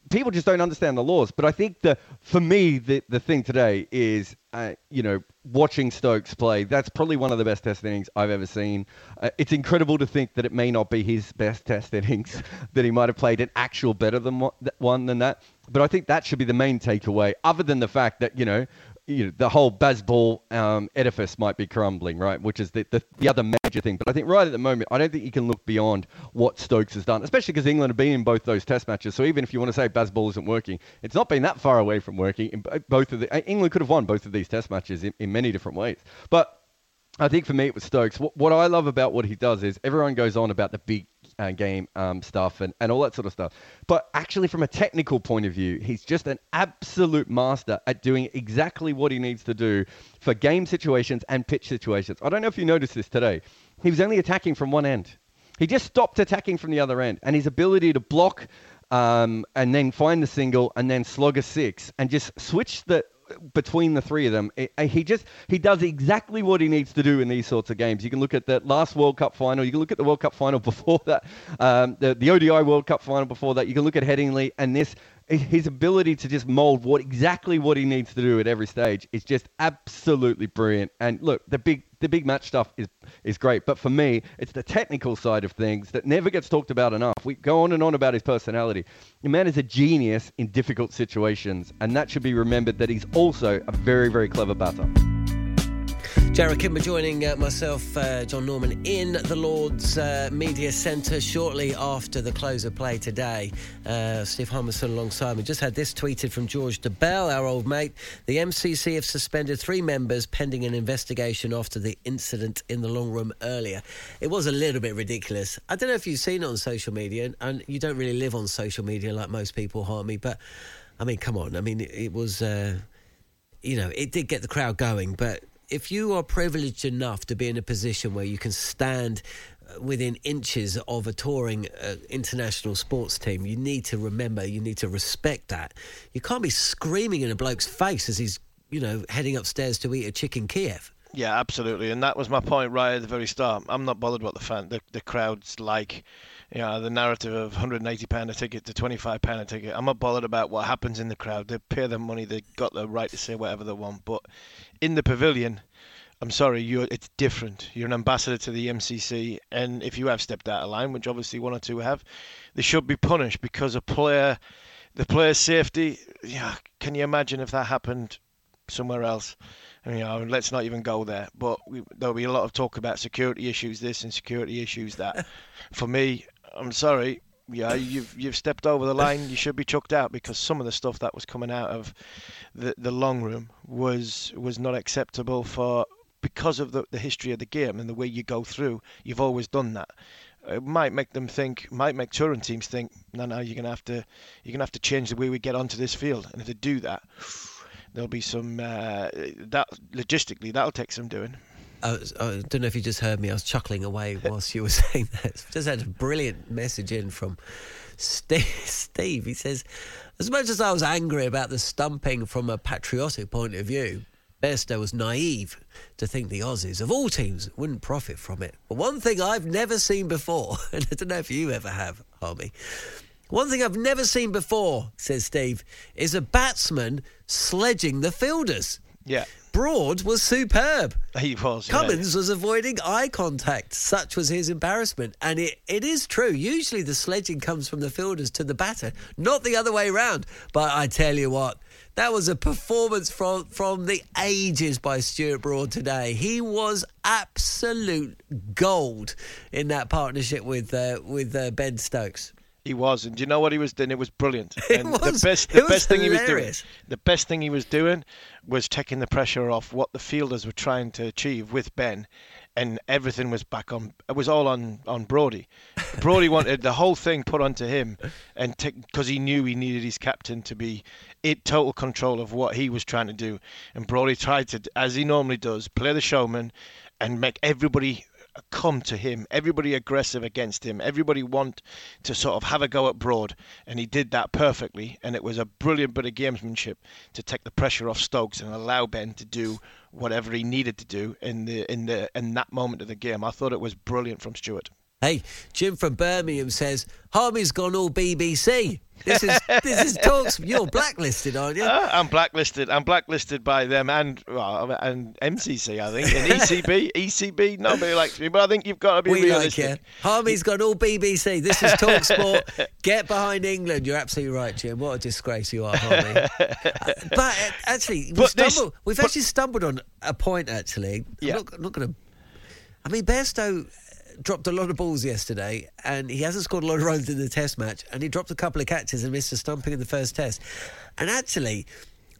People just don't understand the laws. But I think the for me the the thing today is uh, you know watching Stokes play. That's probably one of the best test innings I've ever seen. Uh, it's incredible to think that it may not be his best test innings. that he might have played an actual better than one than that. But I think that should be the main takeaway. Other than the fact that you know you know, the whole Bazball um, edifice might be crumbling, right? Which is the, the, the other major thing. But I think right at the moment, I don't think you can look beyond what Stokes has done, especially because England have been in both those test matches. So even if you want to say Bazball isn't working, it's not been that far away from working. In both of the, England could have won both of these test matches in, in many different ways. But I think for me it was Stokes. What, what I love about what he does is everyone goes on about the big uh, game um, stuff and, and all that sort of stuff. But actually, from a technical point of view, he's just an absolute master at doing exactly what he needs to do for game situations and pitch situations. I don't know if you noticed this today. He was only attacking from one end. He just stopped attacking from the other end, and his ability to block um, and then find the single and then slog a six and just switch the between the three of them. It, uh, he just he does exactly what he needs to do in these sorts of games. You can look at the last World Cup final. You can look at the World Cup final before that, um, the the ODI World Cup final before that. You can look at Headingley and this. His ability to just mold what exactly what he needs to do at every stage is just absolutely brilliant. And look, the big the big match stuff is is great, but for me, it's the technical side of things that never gets talked about enough. We go on and on about his personality. The man is a genius in difficult situations, and that should be remembered that he's also a very very clever batter. Jarrod Kimber joining uh, myself, uh, Jon Norman, in the Lord's uh, Media Centre shortly after the close of play today. Uh, Steve Harmison alongside me. Just had this tweeted from George Dobell, our old mate. The MCC have suspended three members pending an investigation after the incident in the long room earlier. It was a little bit ridiculous. I don't know if you've seen it on social media, and you don't really live on social media like most people, Harmy, but I mean, come on. I mean, it, it was, uh, you know, it did get the crowd going, but if you are privileged enough to be in a position where you can stand uh, within inches of a touring uh, international sports team, you need to remember, you need to respect that. You can't be screaming in a bloke's face as he's, you know, heading upstairs to eat a chicken Kiev. Yeah, absolutely, and that was my point right at the very start. I'm not bothered what the fan, the, the crowds like. You know, the narrative of 180 pound a ticket to 25 pound a ticket. I'm not bothered about what happens in the crowd. They pay their money. They got the right to say whatever they want. But in the pavilion, I'm sorry, you it's different. You're an ambassador to the MCC, and if you have stepped out of line, which obviously one or two have, they should be punished because a player, the player's safety. Yeah, can you imagine if that happened somewhere else? you know, let's not even go there. But we, there'll be a lot of talk about security issues, this and security issues that. For me, I'm sorry, yeah, you've you've stepped over the line. You should be chucked out because some of the stuff that was coming out of the the long room was was not acceptable for because of the, the history of the game and the way you go through. You've always done that. It might make them think, might make touring teams think, no, no, you're gonna have to you're gonna have to change the way we get onto this field. And if they do that, there'll be some uh, that logistically that'll take some doing. I, I, don't know if you just heard me. I was chuckling away whilst you were saying that. Just had a brilliant message in from Steve. Steve. He says, as much as I was angry about the stumping from a patriotic point of view, Bairstow was naive to think the Aussies, of all teams, wouldn't profit from it. But one thing I've never seen before, and I don't know if you ever have, Harmy, one thing I've never seen before, says Steve, is a batsman sledging the fielders. Yeah. Broad was superb. He was. Cummins yeah. was avoiding eye contact. Such was his embarrassment. And it, it is true. Usually the sledging comes from the fielders to the batter, not the other way round. But I tell you what, that was a performance from, from the ages by Stuart Broad today. He was absolute gold in that partnership with, uh, with uh, Ben Stokes. He was, and do you know what he was doing? It was brilliant. It and was, the best, the it best thing he was doing, the best thing he was doing, was taking the pressure off what the fielders were trying to achieve with Ben, and everything was back on. It was all on on Brody. Brody wanted the whole thing put onto him, and because he knew he needed his captain to be in total control of what he was trying to do, and Brody tried to, as he normally does, play the showman, and make everybody come to him, everybody aggressive against him, everybody want to sort of have a go at Broad, and he did that perfectly. And it was a brilliant bit of gamesmanship to take the pressure off Stokes and allow Ben to do whatever he needed to do in the in the in that moment of the game. I thought it was brilliant from Stuart. Hey, Jim from Birmingham says Harmy's gone all BBC. This is this is talks. You're blacklisted, aren't you? Uh, I'm blacklisted. I'm blacklisted by them and well, and MCC, I think, and ECB. ECB, nobody likes me, but I think you've got to be we realistic. like you. Harmy's gone all BBC. This is Talk Sport. Get behind England. You're absolutely right, Jim. What a disgrace you are, Harmy. But uh, actually, we this- stumbled, we've but- actually stumbled on a point. Actually, Yeah. I'm not, not going to. I mean, Bairstow dropped a lot of balls yesterday, and he hasn't scored a lot of runs in the Test match, and he dropped a couple of catches and missed a stumping in the first Test. And actually,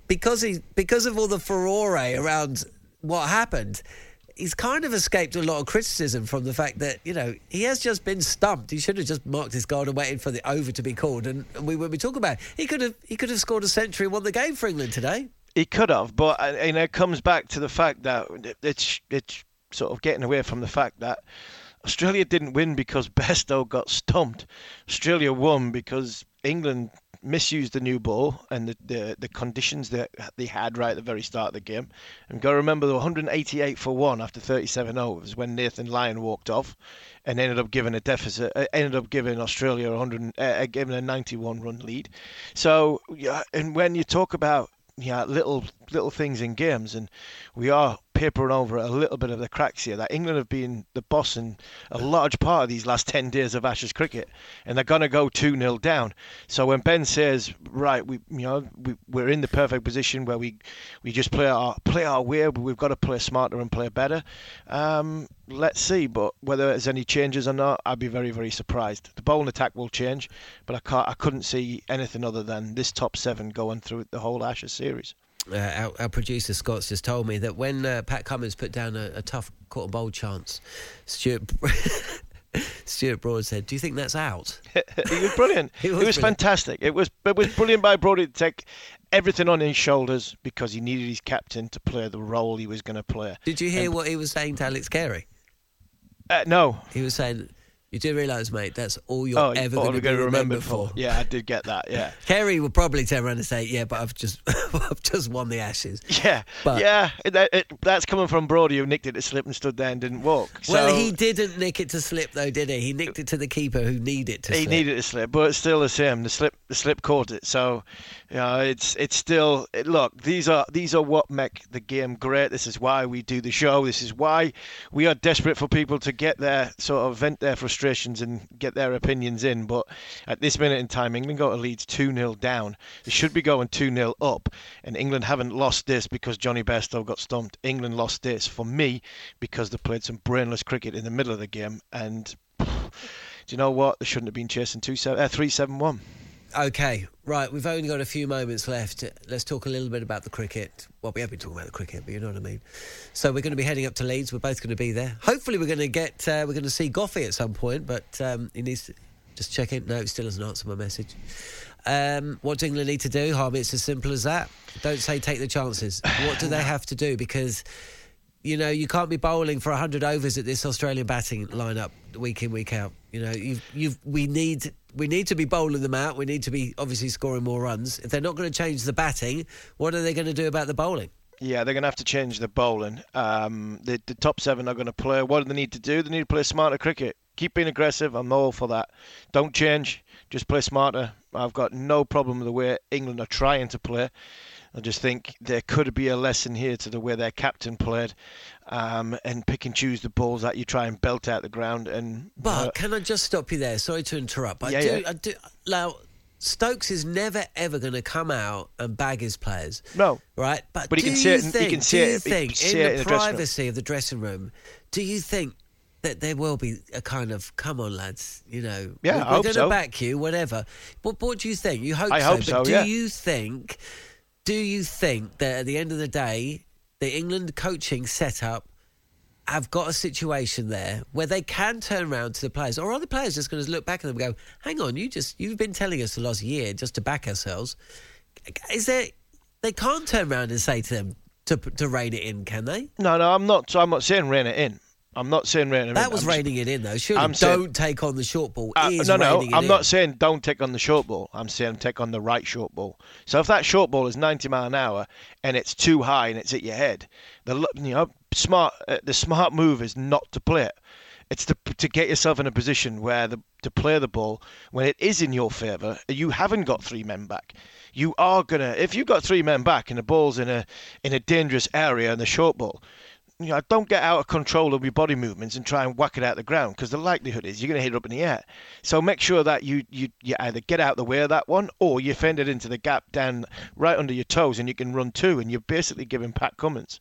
because he because of all the furore around what happened. He's kind of escaped a lot of criticism from the fact that you know he has just been stumped. He should have just marked his guard and waited for the over to be called. And, we when be talking about it, he could have he could have scored a century and won the game for England today. He could have, but uh, you know, it comes back to the fact that it's it's sort of getting away from the fact that Australia didn't win because Bairstow got stumped. Australia won because England misused the new ball and the, the, the conditions that they had right at the very start of the game. And got to remember the 188 for one after 37 overs when Nathan Lyon walked off and ended up giving a deficit, uh, ended up giving Australia 100, uh, giving a 91 run lead. So yeah, and when you talk about yeah little little things in games, and we are papering over a little bit of the cracks here. That England have been the boss in a large part of these last 10 days of Ashes cricket, and they're going to go 2 0 down. So when Ben says, right, we you know we, we're in the perfect position where we we just play our play our way, but we've got to play smarter and play better. Um, let's see, but whether there's any changes or not, I'd be very very surprised. The bowling attack will change, but I can't I couldn't see anything other than this top seven going through the whole Ashes series. Uh, our, our, producer Scott's just told me that when uh, Pat Cummins put down a, a tough caught bowl chance, Stuart Stuart Broad said, "Do you think that's out?" he was brilliant. he was, it was fantastic. It was it was brilliant by Broad to take everything on his shoulders because he needed his captain to play the role he was going to play. Did you hear and, what he was saying to Alex Carey? Uh, no. He was saying you do realise, mate, that's all you're oh, ever going to remember, remembered for. Yeah, I did get that. Yeah, Carey will probably turn around and say, "Yeah, but I've just, I've just won the Ashes." Yeah, but, yeah, it, it, that's coming from Brody, who nicked it to slip and stood there and didn't walk. So, well, he didn't nick it to slip, though, did he? He nicked it to the keeper, who needed it to. He slip. needed to slip, but it's still the same. The slip, the slip caught it. So, you know, it's it's still. It, look, these are these are what make the game great. This is why we do the show. This is why we are desperate for people to get their sort of vent their frustrations and get their opinions in. But at this minute in time, England got to Leeds 2 0 down. They should be going 2 0 up. And England haven't lost this because Jonny Bairstow got stumped. England lost this for me because they played some brainless cricket in the middle of the game. And do you know what? They shouldn't have been chasing two seven, uh, 3 7 1. Okay, right. We've only got a few moments left. Let's talk a little bit about the cricket. Well, we have been talking about the cricket, but you know what I mean. So we're going to be heading up to Leeds. We're both going to be there. Hopefully, we're going to get uh, we're going to see Goughy at some point, but um, he needs to just check in. No, he still hasn't answered my message. Um, what do England need to do, Harmy? It's as simple as that. Don't say take the chances. What do they have to do? Because you know, you can't be bowling for 100 overs at this Australian batting lineup week in, week out. You know, you've, you've, we need we need to be bowling them out. We need to be obviously scoring more runs. If they're not going to change the batting, what are they going to do about the bowling? Yeah, they're going to have to change the bowling. Um, the, the top seven are going to play. What do they need to do? They need to play smarter cricket. Keep being aggressive. I'm all for that. Don't change. Just play smarter. I've got no problem with the way England are trying to play. I just think there could be a lesson here to the way their captain played, um, and pick and choose the balls that you try and belt out the ground. And but uh, can I just stop you there? Sorry to interrupt. But yeah, I do, yeah. I do. Now, Stokes is never ever going to come out and bag his players. No, right? But, but he can see it. Think, he can see do you it. Think in, in the, the privacy of the dressing room, do you think that there will be a kind of come on lads you know yeah, we're, we're going to so. back you whatever but what do you think you hope I so hope but so, do yeah. you think do you think that at the end of the day the england coaching setup have got a situation there where they can turn around to the players or are the players just going to look back at them and go hang on you just you've been telling us the last year just to back ourselves is there they can't turn around and say to them to, to rein it in can they No, no, I'm not. I'm not saying rein it in. I'm not saying it in. that was I'm reining it in, though. Surely I'm don't saying- take on the short ball. Uh, is no, no, I'm in. not saying don't take on the short ball. I'm saying take on the right short ball. So if that short ball is 90 mile an hour and it's too high and it's at your head, the you know smart uh, the smart move is not to play it. It's to to get yourself in a position where the to play the ball when it is in your favour. You haven't got three men back. You are gonna if you've got three men back and the ball's in a in a dangerous area in the short ball. You know, don't get out of control of your body movements and try and whack it out the ground because the likelihood is you're going to hit it up in the air. So make sure that you, you, you either get out the way of that one or you fend it into the gap down right under your toes and you can run two. And you're basically giving Pat Cummins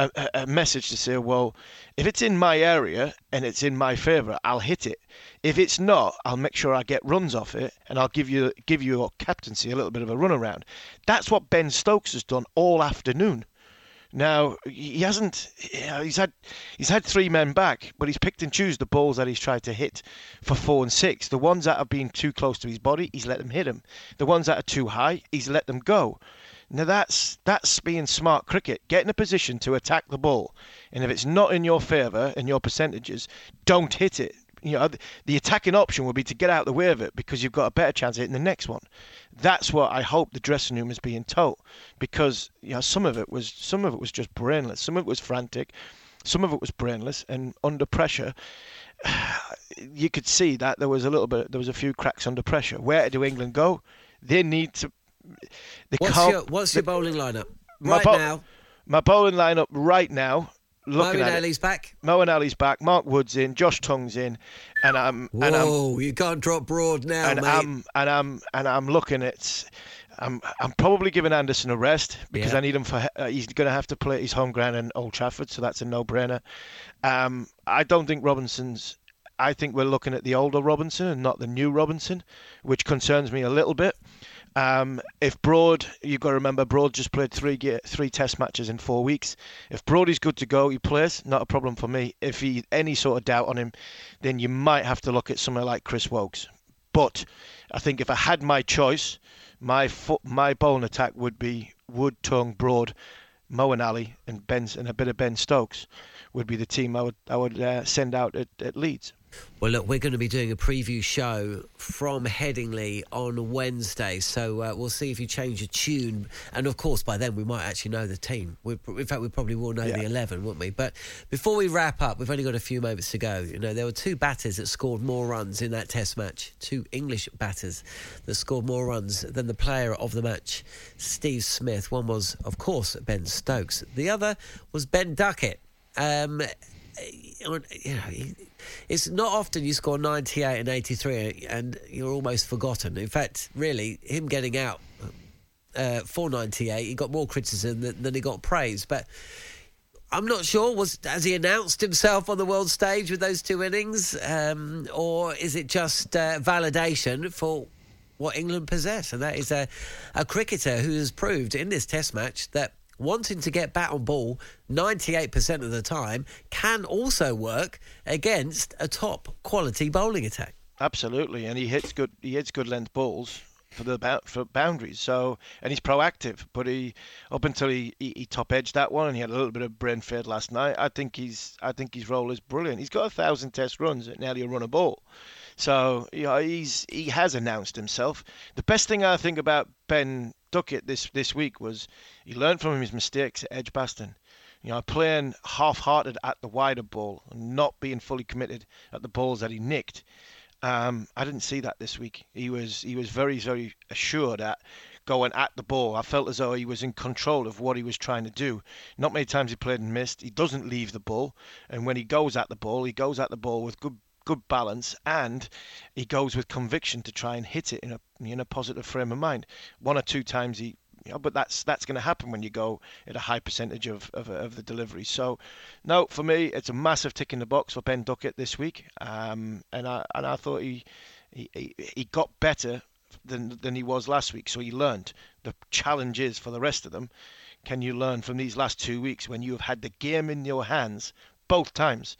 a, a, a message to say, well, if it's in my area and it's in my favour, I'll hit it. If it's not, I'll make sure I get runs off it and I'll give you give you your captaincy a little bit of a run around. That's what Ben Stokes has done all afternoon. Now he hasn't. You know, he's had he's had three men back, but he's picked and choose the balls that he's tried to hit for four and six. The ones that have been too close to his body, he's let them hit him. The ones that are too high, he's let them go. Now that's that's being smart cricket. Get in a position to attack the ball, and if it's not in your favour and your percentages, don't hit it. You know, the attacking option would be to get out the way of it because you've got a better chance of hitting the next one. That's what I hope the dressing room is being told, because you know some of it was some of it was just brainless, some of it was frantic, some of it was brainless, and under pressure, you could see that there was a little bit, there was a few cracks under pressure. Where do England go? They need to. They What's your What's your bowling lineup right now? My bowling lineup right now. Looking Moeen at Ali's it, back. Moeen Ali's back. Mark Wood's in. Josh Tongue's in, and I'm and I'm Whoa, you can't drop broad now, and mate. I'm and I'm and I'm looking at. I'm I'm probably giving Anderson a rest because Yeah. I need him for. Uh, he's going to have to play his home ground in Old Trafford, so that's a no-brainer. Um, I don't think Robinson's. I think we're looking at the older Robinson and not the new Robinson, which concerns me a little bit. Um, if Broad, you've got to remember, Broad just played three three Test matches in four weeks. If Broad is good to go, he plays. Not a problem for me. If he any sort of doubt on him, then you might have to look at somewhere like Chris Woakes. But I think if I had my choice, my fo- my bowling attack would be Wood, Tongue, Broad, Moeen Ali, and Ben and a bit of Ben Stokes would be the team I would I would uh, send out at, at Leeds. Well, look, we're going to be doing a preview show from Headingley on Wednesday, so uh, we'll see if you change your tune. And of course, by then we might actually know the team. We, in fact, we probably will know the eleven, won't we? But before we wrap up, we've only got a few moments to go. You know, there were two batters that scored more runs in that Test match. Two English batters that scored more runs than the player of the match, Steve Smith. One was, of course, Ben Stokes. The other was Ben Duckett. Um, it's not often you score 98 and 83 and you're almost forgotten. In fact, really, him getting out uh, for 98, he got more criticism than, than he got praise. But I'm not sure. Was has he announced himself on the world stage with those two innings, um, or is it just uh, validation for what England possess? And that is a, a cricketer who has proved in this Test match that wanting to get bat on ball 98% of the time can also work against a top quality bowling attack. Absolutely, and he hits good. He hits good length balls for the for boundaries. So, and he's proactive. But he up until he, he, he top edged that one, and he had a little bit of brain fade last night. I think he's I think his role is brilliant. He's got a thousand test runs at nearly a run a ball. So know, he's he has announced himself. The best thing I think about Ben Duckett this this week was he learned from his mistakes at Edgbaston. You know, playing half-hearted at the wider ball and not being fully committed at the balls that he nicked. Um, I didn't see that this week. He was he was very very assured at going at the ball. I felt as though he was in control of what he was trying to do. Not many times he played and missed. He doesn't leave the ball, and when he goes at the ball, he goes at the ball with good good balance and he goes with conviction to try and hit it in a in a positive frame of mind. One or two times he you know, but that's that's going to happen when you go at a high percentage of, of, of the delivery. So, no, for me, it's a massive tick in the box for Ben Duckett this week, um, and I and I thought he, he he got better than than he was last week. So he learned. The challenge is for the rest of them, can you learn from these last two weeks when you have had the game in your hands both times?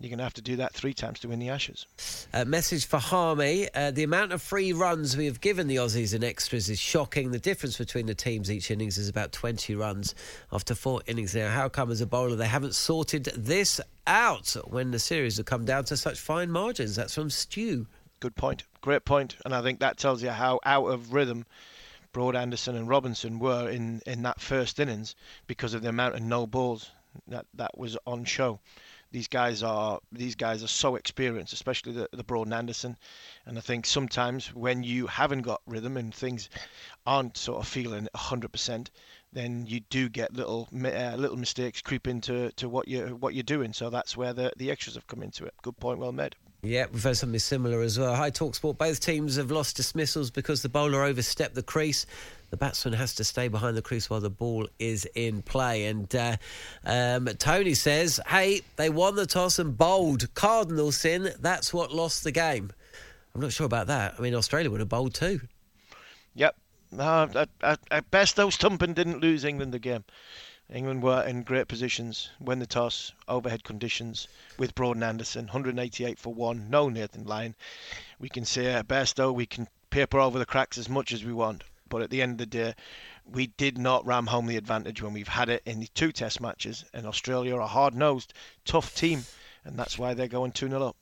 You're going to have to do that three times to win the Ashes. Uh, message for Harmy. Uh, the amount of free runs we have given the Aussies in extras is shocking. The difference between the teams each innings is about 20 runs after four innings now. How come, as a bowler, they haven't sorted this out when the series have come down to such fine margins? That's from Stu. Good point. Great point. And I think that tells you how out of rhythm Broad, Anderson, and Robinson were in, in that first innings because of the amount of no balls that, that was on show these guys are these guys are so experienced, especially the, the Broad and Anderson. And I think sometimes when you haven't got rhythm and things aren't sort of feeling 100%, then you do get little uh, little mistakes creep into to what you what you're doing. So that's where the the extras have come into it. Good point, well made. Yeah, we've had something similar as well. Hi, Talksport. Both teams have lost dismissals because the bowler overstepped the crease. The batsman has to stay behind the crease while the ball is in play. And uh, um, Tony says, hey, they won the toss and bowled. Cardinal sin, that's what lost the game. I'm not sure about that. I mean, Australia would have bowled too. Yep. No, at, at, best, those Stumping didn't lose England the game. England were in great positions, win the toss, overhead conditions with Broad and Anderson, 188 for one, no Nathan Lyon. We can say at best, though, we can paper over the cracks as much as we want. But at the end of the day, we did not ram home the advantage when we've had it in the two test matches. And Australia are a hard nosed, tough team, and that's why they're going 2 0 up.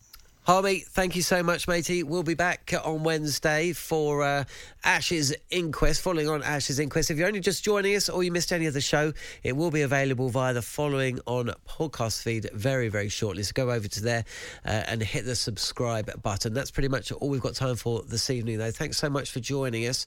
Harmy, thank you so much, matey. We'll be back on Wednesday for uh, Ashes Inquest, following on Ashes Inquest. If you're only just joining us or you missed any of the show, it will be available via the following on podcast feed very, very shortly. So go over to there uh, and hit the subscribe button. That's pretty much all we've got time for this evening, though. Thanks so much for joining us.